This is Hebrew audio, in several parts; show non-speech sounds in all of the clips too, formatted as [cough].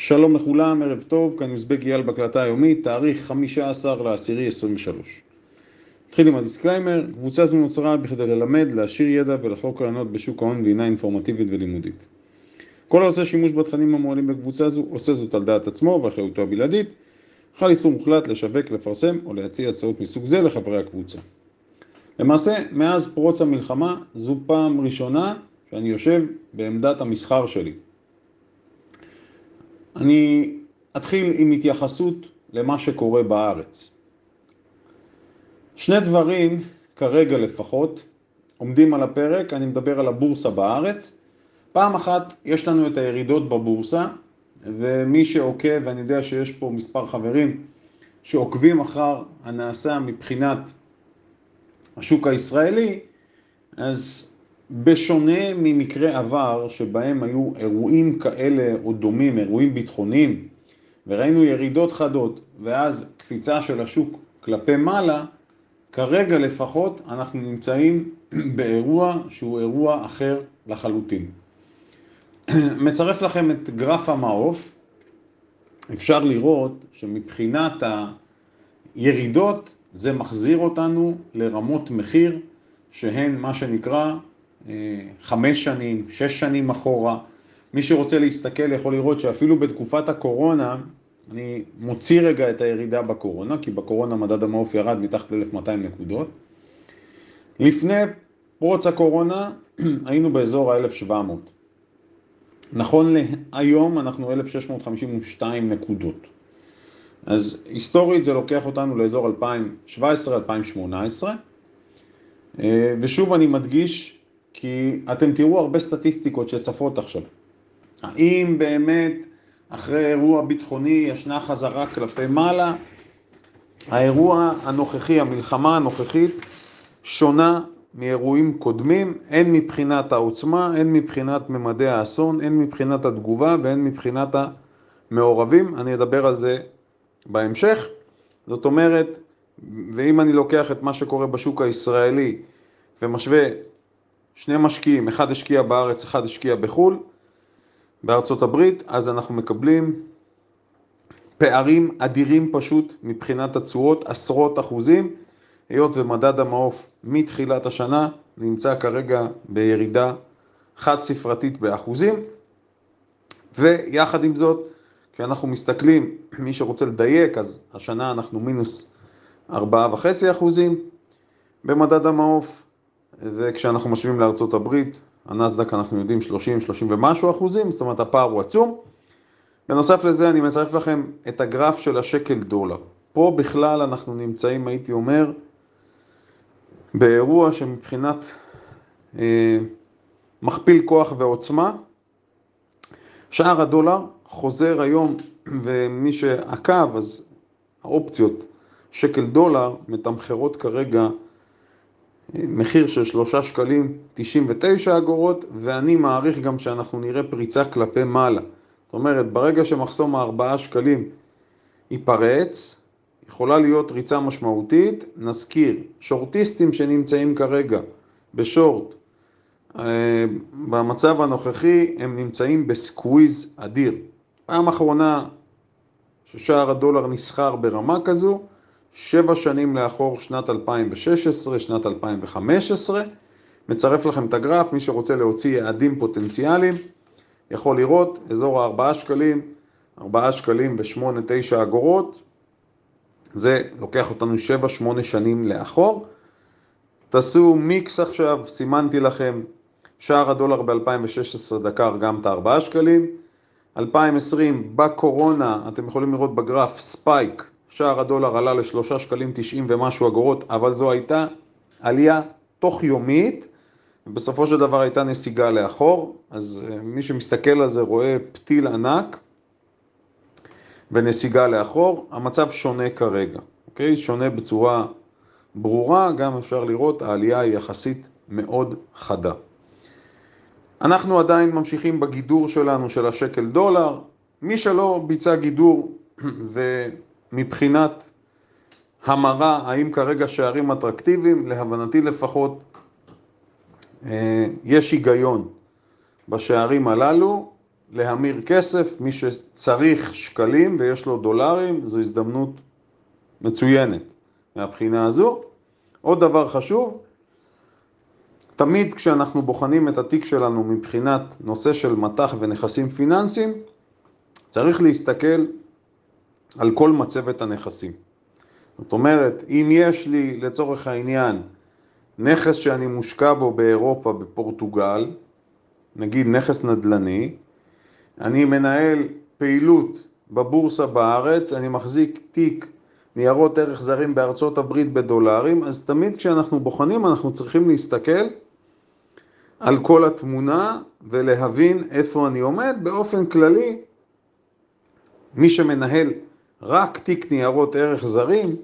שלום לכולם, ערב טוב, כאן יוזבק אייל בהקלטה היומית, תאריך 15 לעשירי 23. נתחיל עם הדיסקליימר, קבוצה זו נוצרה בכדי ללמד, להעשיר ידע ולחלוק רעיונות בשוק ההון והינה אינפורמטיבית ולימודית. כל העושה שימוש בתכנים המועלים בקבוצה זו, עושה זאת על דעת עצמו ואחריותו הבלעדית. חל איסור מוחלט לשווק, לפרסם או להציע הצעות מסוג זה לחברי הקבוצה. למעשה, מאז פרוץ המלחמה, זו פעם ראשונה שאני יושב בעמדת המסחר שלי. אני אתחיל עם התייחסות למה שקורה בארץ. שני דברים, כרגע לפחות, עומדים על הפרק, אני מדבר על הבורסה בארץ. פעם אחת יש לנו את הירידות בבורסה, ומי שעוקב, ואני יודע שיש פה מספר חברים שעוקבים אחר הנעשה מבחינת השוק הישראלי, אז בשונה ממקרה עבר שבהם היו אירועים כאלה או דומים, אירועים ביטחוניים, וראינו ירידות חדות ואז קפיצה של השוק כלפי מעלה, כרגע לפחות אנחנו נמצאים [clears throat] באירוע שהוא אירוע אחר לחלוטין. [clears throat] מצרף לכם את גרף המעוף, אפשר לראות שמבחינת הירידות זה מחזיר אותנו לרמות מחיר שהן מה שנקרא חמש שנים, שש שנים אחורה. מי שרוצה להסתכל יכול לראות שאפילו בתקופת הקורונה, אני מוציא רגע את הירידה בקורונה, כי בקורונה מדד המעוף ירד מתחת ל-1200 נקודות. לפני פרוץ הקורונה [clears throat] היינו באזור ה-1700. נכון להיום אנחנו 1652 נקודות. אז היסטורית זה לוקח אותנו לאזור 2017-2018. ושוב אני מדגיש כי אתם תראו הרבה סטטיסטיקות שצפות עכשיו. האם באמת אחרי אירוע ביטחוני ישנה חזרה כלפי מעלה? האירוע הנוכחי, המלחמה הנוכחית, שונה מאירועים קודמים, הן מבחינת העוצמה, הן מבחינת ממדי האסון, הן מבחינת התגובה והן מבחינת המעורבים. אני אדבר על זה בהמשך. זאת אומרת, ואם אני לוקח את מה שקורה בשוק הישראלי ומשווה שני משקיעים, אחד השקיע בארץ, אחד השקיע בחו"ל, בארצות הברית, אז אנחנו מקבלים פערים אדירים פשוט מבחינת התשואות, עשרות אחוזים, היות ומדד המעוף מתחילת השנה נמצא כרגע בירידה חד ספרתית באחוזים, ויחד עם זאת, כשאנחנו מסתכלים, מי שרוצה לדייק, אז השנה אנחנו מינוס ארבעה וחצי אחוזים במדד המעוף, וכשאנחנו משווים לארצות הברית, הנסדק אנחנו יודעים 30, 30 ומשהו אחוזים, זאת אומרת הפער הוא עצום. בנוסף לזה אני מצרף לכם את הגרף של השקל דולר. פה בכלל אנחנו נמצאים, הייתי אומר, באירוע שמבחינת אה, מכפיל כוח ועוצמה, שער הדולר חוזר היום, ומי שעקב, אז האופציות שקל דולר מתמחרות כרגע מחיר של שלושה שקלים 99 אגורות, ואני מעריך גם שאנחנו נראה פריצה כלפי מעלה. זאת אומרת, ברגע שמחסום הארבעה שקלים ייפרץ, יכולה להיות ריצה משמעותית. נזכיר, שורטיסטים שנמצאים כרגע בשורט, אה, במצב הנוכחי הם נמצאים בסקוויז אדיר. פעם אחרונה ששער הדולר נסחר ברמה כזו, שבע שנים לאחור שנת 2016, שנת 2015. מצרף לכם את הגרף, מי שרוצה להוציא יעדים פוטנציאליים יכול לראות אזור ה-4 שקלים, 4 שקלים ו-8-9 אגורות, זה לוקח אותנו 7-8 שנים לאחור. תעשו מיקס עכשיו, סימנתי לכם, שער הדולר ב-2016 דקר גם את ה-4 שקלים, 2020 בקורונה, אתם יכולים לראות בגרף ספייק שער הדולר עלה לשלושה שקלים תשעים ומשהו אגורות, אבל זו הייתה עלייה תוך יומית, ובסופו של דבר הייתה נסיגה לאחור, אז אה, מי שמסתכל על זה רואה פתיל ענק ונסיגה לאחור, המצב שונה כרגע, אוקיי? שונה בצורה ברורה, גם אפשר לראות העלייה היא יחסית מאוד חדה. אנחנו עדיין ממשיכים בגידור שלנו של השקל דולר, מי שלא ביצע גידור [clears throat] ו... מבחינת המרה, האם כרגע שערים אטרקטיביים, להבנתי לפחות אה, יש היגיון בשערים הללו, להמיר כסף, מי שצריך שקלים ויש לו דולרים, זו הזדמנות מצוינת מהבחינה הזו. עוד דבר חשוב, תמיד כשאנחנו בוחנים את התיק שלנו מבחינת נושא של מטח ונכסים פיננסיים, צריך להסתכל על כל מצבת הנכסים. זאת אומרת, אם יש לי לצורך העניין נכס שאני מושקע בו באירופה, בפורטוגל, נגיד נכס נדל"ני, אני מנהל פעילות בבורסה בארץ, אני מחזיק תיק ניירות ערך זרים בארצות הברית בדולרים, אז תמיד כשאנחנו בוחנים אנחנו צריכים להסתכל על כל התמונה ולהבין איפה אני עומד. באופן כללי, מי שמנהל רק תיק ניירות ערך זרים,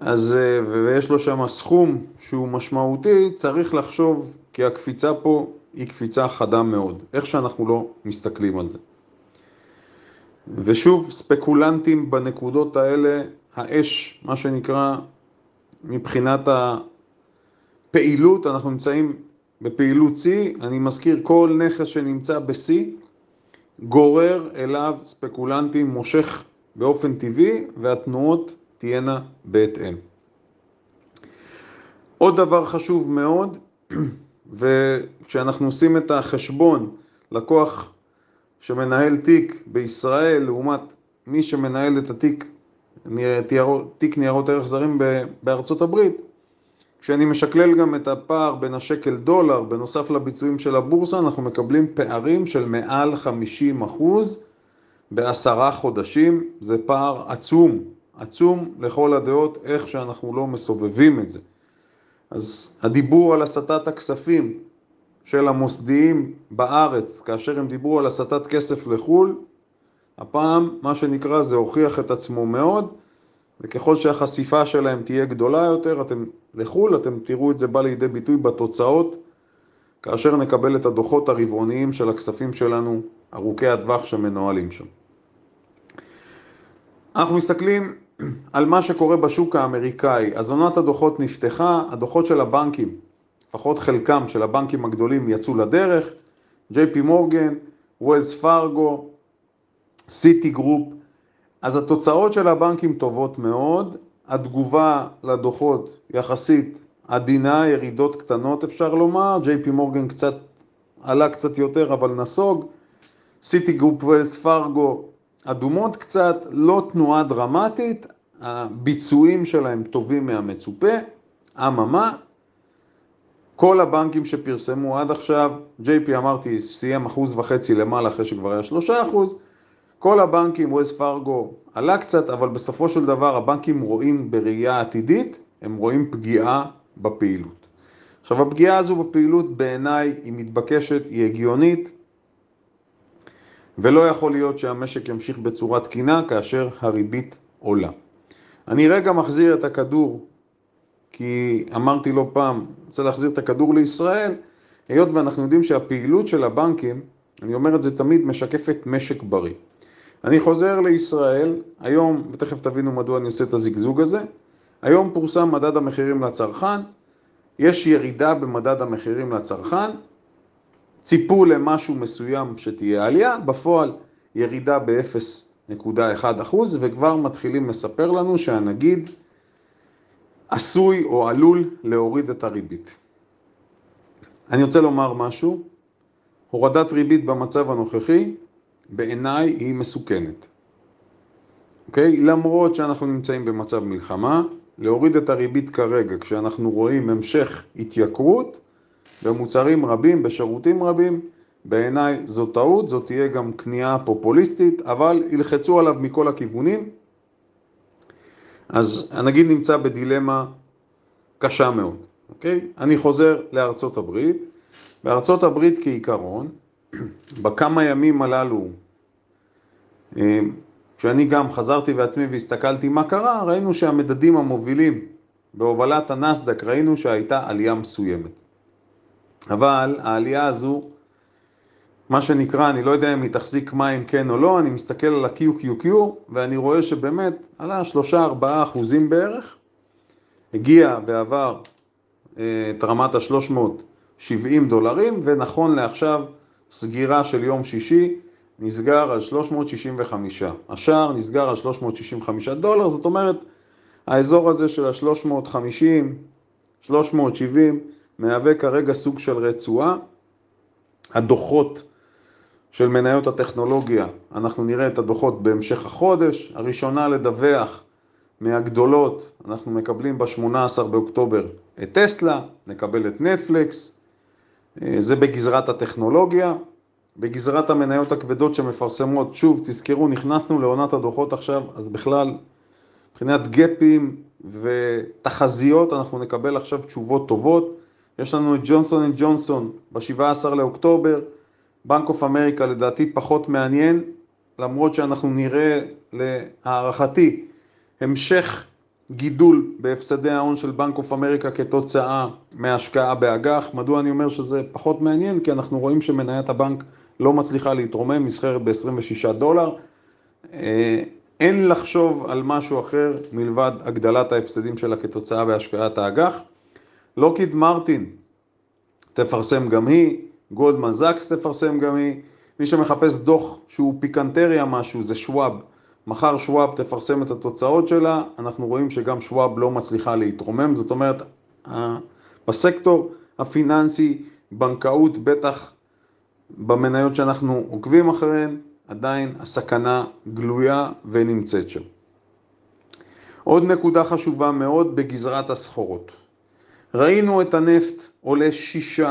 אז, אה, ויש לו שם סכום שהוא משמעותי, צריך לחשוב, כי הקפיצה פה היא קפיצה חדה מאוד, איך שאנחנו לא מסתכלים על זה. ושוב, ספקולנטים בנקודות האלה, האש, מה שנקרא, מבחינת הפעילות, אנחנו נמצאים בפעילות שיא, אני מזכיר כל נכס שנמצא בשיא, גורר אליו ספקולנטים, מושך באופן טבעי, והתנועות תהיינה בהתאם. עוד דבר חשוב מאוד, [clears throat] וכשאנחנו עושים את החשבון, לקוח שמנהל תיק בישראל לעומת מי שמנהל את התיק, תיק ניירות ערך זרים בארצות הברית, כשאני משקלל גם את הפער בין השקל דולר, בנוסף לביצועים של הבורסה, אנחנו מקבלים פערים של מעל 50 אחוז בעשרה חודשים, זה פער עצום, עצום לכל הדעות, איך שאנחנו לא מסובבים את זה. אז הדיבור על הסטת הכספים של המוסדיים בארץ, כאשר הם דיברו על הסטת כסף לחו"ל, הפעם מה שנקרא זה הוכיח את עצמו מאוד, וככל שהחשיפה שלהם תהיה גדולה יותר, אתם לחו"ל, אתם תראו את זה בא לידי ביטוי בתוצאות, כאשר נקבל את הדוחות הרבעוניים של הכספים שלנו, ארוכי הטווח שמנוהלים שם. אנחנו מסתכלים על מה שקורה בשוק האמריקאי. אז עונת הדוחות נפתחה, הדוחות של הבנקים, לפחות חלקם של הבנקים הגדולים יצאו לדרך, ג'יי פי מורגן, וולס פארגו, סיטי גרופ, אז התוצאות של הבנקים טובות מאוד, התגובה לדוחות יחסית עדינה, ירידות קטנות אפשר לומר, ג'יי פי מורגן קצת עלה קצת יותר אבל נסוג, סיטי גרופ וולס פארגו אדומות קצת, לא תנועה דרמטית, הביצועים שלהם טובים מהמצופה, אממה, כל הבנקים שפרסמו עד עכשיו, JP אמרתי סיים אחוז וחצי למעלה אחרי שכבר היה שלושה אחוז, כל הבנקים, וולס פארגו עלה קצת, אבל בסופו של דבר הבנקים רואים בראייה עתידית, הם רואים פגיעה בפעילות. עכשיו הפגיעה הזו בפעילות בעיניי היא מתבקשת, היא הגיונית, ולא יכול להיות שהמשק ימשיך בצורה תקינה כאשר הריבית עולה. אני רגע מחזיר את הכדור, כי אמרתי לא פעם, רוצה להחזיר את הכדור לישראל, היות ואנחנו יודעים שהפעילות של הבנקים, אני אומר את זה תמיד, משקפת משק בריא. אני חוזר לישראל, היום, ותכף תבינו מדוע אני עושה את הזיגזוג הזה, היום פורסם מדד המחירים לצרכן, יש ירידה במדד המחירים לצרכן, ציפו למשהו מסוים שתהיה עלייה, בפועל ירידה ב-0.1% וכבר מתחילים לספר לנו שהנגיד עשוי או עלול להוריד את הריבית. אני רוצה לומר משהו, הורדת ריבית במצב הנוכחי בעיניי היא מסוכנת. אוקיי? למרות שאנחנו נמצאים במצב מלחמה, להוריד את הריבית כרגע כשאנחנו רואים המשך התייקרות במוצרים רבים, בשירותים רבים, בעיניי זו טעות, זו תהיה גם כניעה פופוליסטית, אבל ילחצו עליו מכל הכיוונים. אז הנגיד נמצא בדילמה קשה מאוד, אוקיי? אני חוזר לארצות הברית. בארצות הברית כעיקרון, [clears throat] בכמה ימים הללו, אה, כשאני גם חזרתי בעצמי והסתכלתי מה קרה, ראינו שהמדדים המובילים בהובלת הנסדק, ראינו שהייתה עלייה מסוימת. אבל העלייה הזו, מה שנקרא, אני לא יודע אם היא תחזיק מים כן או לא, אני מסתכל על ה-QQQ ואני רואה שבאמת עלה 3-4 אחוזים בערך, הגיע ועבר אה, את רמת ה-370 דולרים ונכון לעכשיו סגירה של יום שישי נסגר על 365. השער נסגר על 365 דולר, זאת אומרת, האזור הזה של ה-350, 370, מהווה כרגע סוג של רצועה. הדוחות של מניות הטכנולוגיה, אנחנו נראה את הדוחות בהמשך החודש. הראשונה לדווח מהגדולות, אנחנו מקבלים ב-18 באוקטובר את טסלה, נקבל את נטפליקס, אה, זה בגזרת הטכנולוגיה. בגזרת המניות הכבדות שמפרסמות, שוב, תזכרו, נכנסנו לעונת הדוחות עכשיו, אז בכלל, מבחינת גאפים ותחזיות, אנחנו נקבל עכשיו תשובות טובות. יש לנו את ג'ונסון אנד ג'ונסון ב-17 לאוקטובר, בנק אוף אמריקה לדעתי פחות מעניין, למרות שאנחנו נראה להערכתי המשך גידול בהפסדי ההון של בנק אוף אמריקה כתוצאה מהשקעה באג"ח. מדוע אני אומר שזה פחות מעניין? כי אנחנו רואים שמניית הבנק לא מצליחה להתרומם, נסחרת ב-26 דולר. אה, אין לחשוב על משהו אחר מלבד הגדלת ההפסדים שלה כתוצאה בהשקעת האג"ח. לוקיד מרטין תפרסם גם היא, גולדמן זקס תפרסם גם היא. מי שמחפש דוח שהוא פיקנטריה משהו זה שוואב. מחר שוואב תפרסם את התוצאות שלה, אנחנו רואים שגם שוואב לא מצליחה להתרומם, זאת אומרת, בסקטור הפיננסי, בנקאות, בטח במניות שאנחנו עוקבים אחריהן, עדיין הסכנה גלויה ונמצאת שם. עוד נקודה חשובה מאוד בגזרת הסחורות. ראינו את הנפט עולה 6%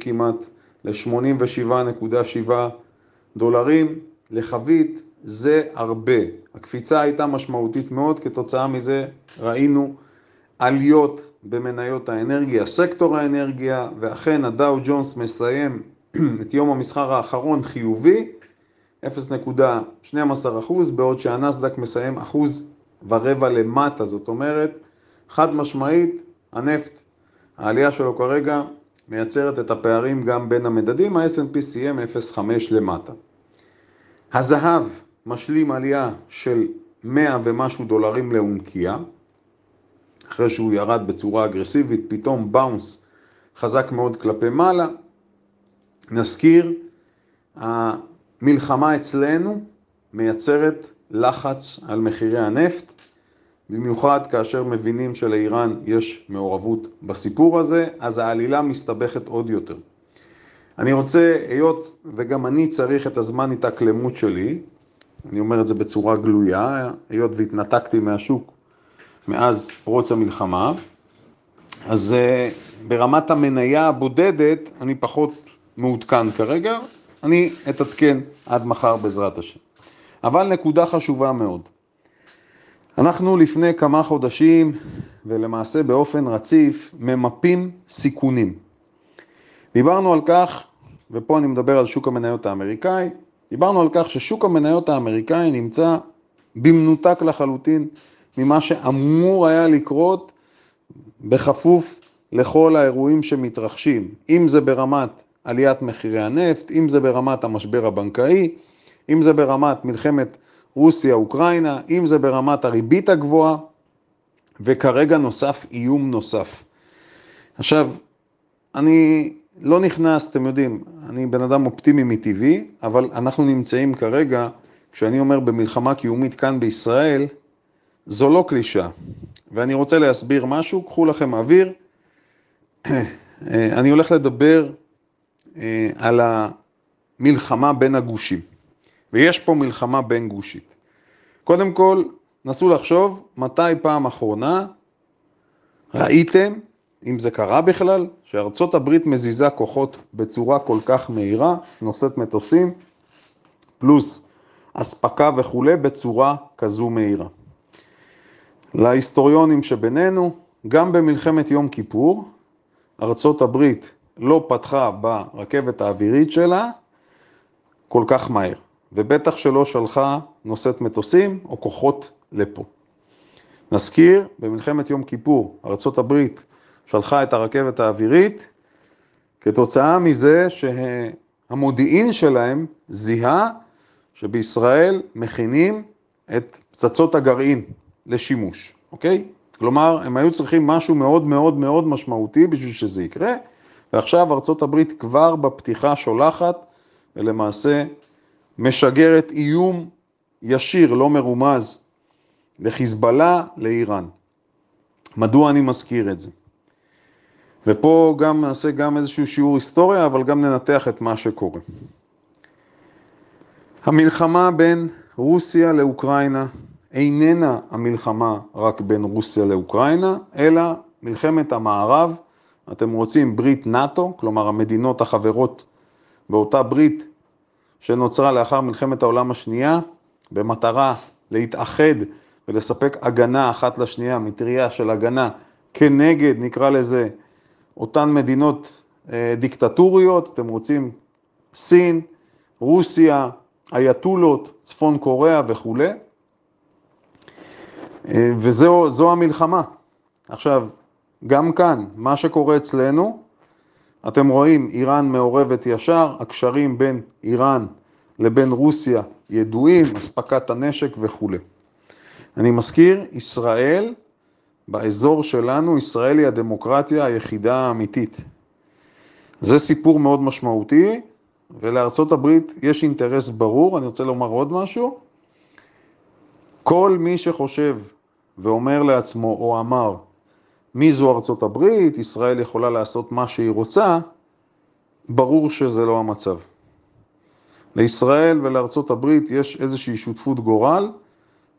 כמעט ל-87.7 דולרים לחבית, זה הרבה. הקפיצה הייתה משמעותית מאוד, כתוצאה מזה ראינו עליות במניות האנרגיה, סקטור האנרגיה, ואכן הדאו ג'ונס מסיים [clears throat] את יום המסחר האחרון חיובי, 0.12 בעוד שהנסדק מסיים אחוז ורבע למטה, זאת אומרת, חד משמעית, הנפט, העלייה שלו כרגע מייצרת את הפערים גם בין המדדים, ה-S&P סיים 0.5 למטה. הזהב משלים עלייה של 100 ומשהו דולרים לאונקיה, אחרי שהוא ירד בצורה אגרסיבית, פתאום באונס חזק מאוד כלפי מעלה. נזכיר, המלחמה אצלנו מייצרת לחץ על מחירי הנפט, במיוחד כאשר מבינים שלאיראן יש מעורבות בסיפור הזה, אז העלילה מסתבכת עוד יותר. אני רוצה, היות וגם אני צריך את הזמן התאקלמות שלי, אני אומר את זה בצורה גלויה, היות והתנתקתי מהשוק מאז פרוץ המלחמה, אז uh, ברמת המניה הבודדת אני פחות מעודכן כרגע, אני אתעדכן עד מחר בעזרת השם. אבל נקודה חשובה מאוד. אנחנו לפני כמה חודשים, ולמעשה באופן רציף, ממפים סיכונים. דיברנו על כך, ופה אני מדבר על שוק המניות האמריקאי, דיברנו על כך ששוק המניות האמריקאי נמצא במנותק לחלוטין ממה שאמור היה לקרות בכפוף לכל האירועים שמתרחשים, אם זה ברמת עליית מחירי הנפט, אם זה ברמת המשבר הבנקאי, אם זה ברמת מלחמת רוסיה-אוקראינה, אם זה ברמת הריבית הגבוהה, וכרגע נוסף איום נוסף. עכשיו, אני לא נכנס, אתם יודעים, אני בן אדם אופטימי מטבעי, אבל אנחנו נמצאים כרגע, כשאני אומר במלחמה קיומית כאן בישראל, זו לא קלישה. ואני רוצה להסביר משהו, קחו לכם אוויר. [clears throat] אני הולך לדבר אה, על המלחמה בין הגושים. ויש פה מלחמה בין גושית. קודם כל, נסו לחשוב מתי פעם אחרונה ראיתם אם זה קרה בכלל, שארצות הברית מזיזה כוחות בצורה כל כך מהירה, נושאת מטוסים, פלוס אספקה וכולי, בצורה כזו מהירה. להיסטוריונים שבינינו, גם במלחמת יום כיפור, ארצות הברית לא פתחה ברכבת האווירית שלה כל כך מהר, ובטח שלא שלחה נושאת מטוסים או כוחות לפה. נזכיר, במלחמת יום כיפור, הברית שלחה את הרכבת האווירית, כתוצאה מזה שהמודיעין שלהם זיהה שבישראל מכינים את פצצות הגרעין לשימוש, אוקיי? כלומר, הם היו צריכים משהו מאוד מאוד מאוד משמעותי בשביל שזה יקרה, ועכשיו הברית כבר בפתיחה שולחת ולמעשה משגרת איום ישיר, לא מרומז, לחיזבאללה, לאיראן. מדוע אני מזכיר את זה? ופה גם נעשה גם איזשהו שיעור היסטוריה, אבל גם ננתח את מה שקורה. המלחמה בין רוסיה לאוקראינה איננה המלחמה רק בין רוסיה לאוקראינה, אלא מלחמת המערב, אתם רוצים ברית נאט"ו, כלומר המדינות החברות באותה ברית שנוצרה לאחר מלחמת העולם השנייה, במטרה להתאחד ולספק הגנה אחת לשנייה, מטריה של הגנה כנגד, נקרא לזה, אותן מדינות אה, דיקטטוריות, אתם רוצים? סין, רוסיה, אייתולות, צפון קוריאה וכולי, אה, וזו המלחמה. עכשיו, גם כאן, מה שקורה אצלנו, אתם רואים, איראן מעורבת ישר, הקשרים בין איראן לבין רוסיה ידועים, אספקת הנשק וכולי. אני מזכיר, ישראל, באזור שלנו, ישראל היא הדמוקרטיה היחידה האמיתית. זה סיפור מאוד משמעותי, ולארצות הברית יש אינטרס ברור, אני רוצה לומר עוד משהו. כל מי שחושב ואומר לעצמו או אמר, מי זו ארצות הברית, ישראל יכולה לעשות מה שהיא רוצה, ברור שזה לא המצב. לישראל ולארצות הברית יש איזושהי שותפות גורל,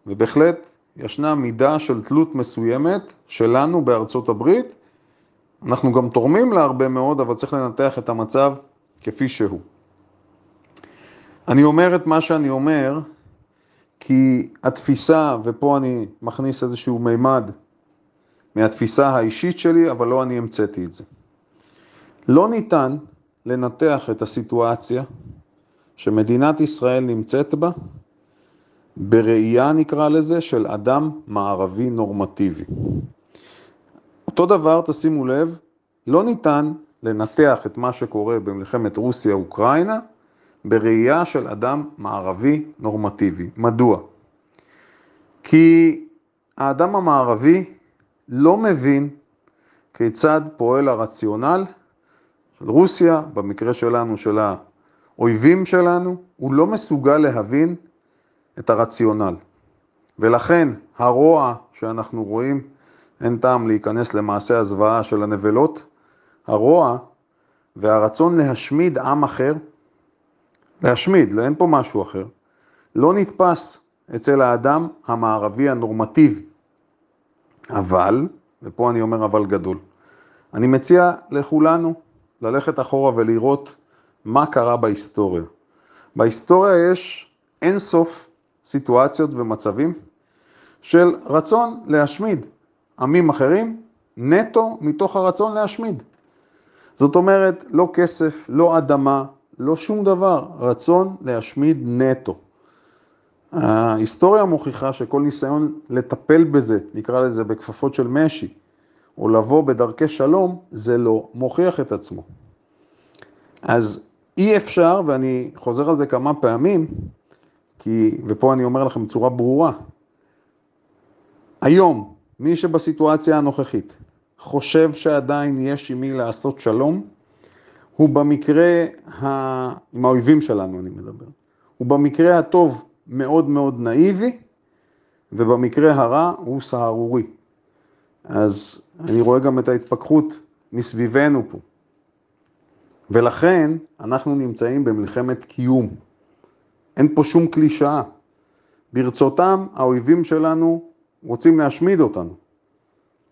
ובהחלט ישנה מידה של תלות מסוימת שלנו בארצות הברית. אנחנו גם תורמים לה הרבה מאוד, אבל צריך לנתח את המצב כפי שהוא. אני אומר את מה שאני אומר, כי התפיסה, ופה אני מכניס איזשהו מימד מהתפיסה האישית שלי, אבל לא אני המצאתי את זה. לא ניתן לנתח את הסיטואציה שמדינת ישראל נמצאת בה בראייה, נקרא לזה, של אדם מערבי נורמטיבי. אותו דבר, תשימו לב, לא ניתן לנתח את מה שקורה במלחמת רוסיה-אוקראינה בראייה של אדם מערבי נורמטיבי. מדוע? כי האדם המערבי לא מבין כיצד פועל הרציונל של רוסיה, במקרה שלנו של האויבים שלנו, הוא לא מסוגל להבין את הרציונל. ולכן הרוע שאנחנו רואים, אין טעם להיכנס למעשה הזוועה של הנבלות, הרוע והרצון להשמיד עם אחר, להשמיד, אין פה משהו אחר, לא נתפס אצל האדם המערבי הנורמטיבי. אבל, ופה אני אומר אבל גדול, אני מציע לכולנו ללכת אחורה ולראות מה קרה בהיסטוריה. בהיסטוריה יש אין סוף סיטואציות ומצבים של רצון להשמיד עמים אחרים נטו מתוך הרצון להשמיד. זאת אומרת, לא כסף, לא אדמה, לא שום דבר, רצון להשמיד נטו. ההיסטוריה מוכיחה שכל ניסיון לטפל בזה, נקרא לזה בכפפות של משי, או לבוא בדרכי שלום, זה לא מוכיח את עצמו. אז אי אפשר, ואני חוזר על זה כמה פעמים, כי, ופה אני אומר לכם בצורה ברורה, היום, מי שבסיטואציה הנוכחית חושב שעדיין יש עם מי לעשות שלום, הוא במקרה, ה... עם האויבים שלנו אני מדבר, הוא במקרה הטוב מאוד מאוד נאיבי, ובמקרה הרע הוא סהרורי. אז אני רואה גם את ההתפכחות מסביבנו פה. ולכן אנחנו נמצאים במלחמת קיום. אין פה שום קלישאה. ברצותם האויבים שלנו רוצים להשמיד אותנו.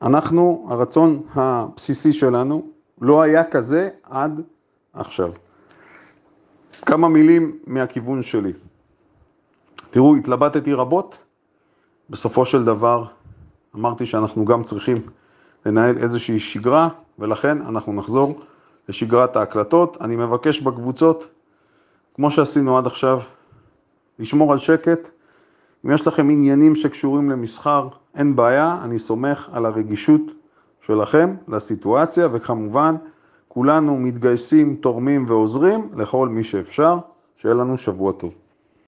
אנחנו, הרצון הבסיסי שלנו לא היה כזה עד עכשיו. כמה מילים מהכיוון שלי. תראו, התלבטתי רבות, בסופו של דבר אמרתי שאנחנו גם צריכים לנהל איזושהי שגרה, ולכן אנחנו נחזור לשגרת ההקלטות. אני מבקש בקבוצות, כמו שעשינו עד עכשיו, לשמור על שקט. אם יש לכם עניינים שקשורים למסחר, אין בעיה, אני סומך על הרגישות שלכם לסיטואציה, וכמובן, כולנו מתגייסים, תורמים ועוזרים לכל מי שאפשר. שיהיה לנו שבוע טוב.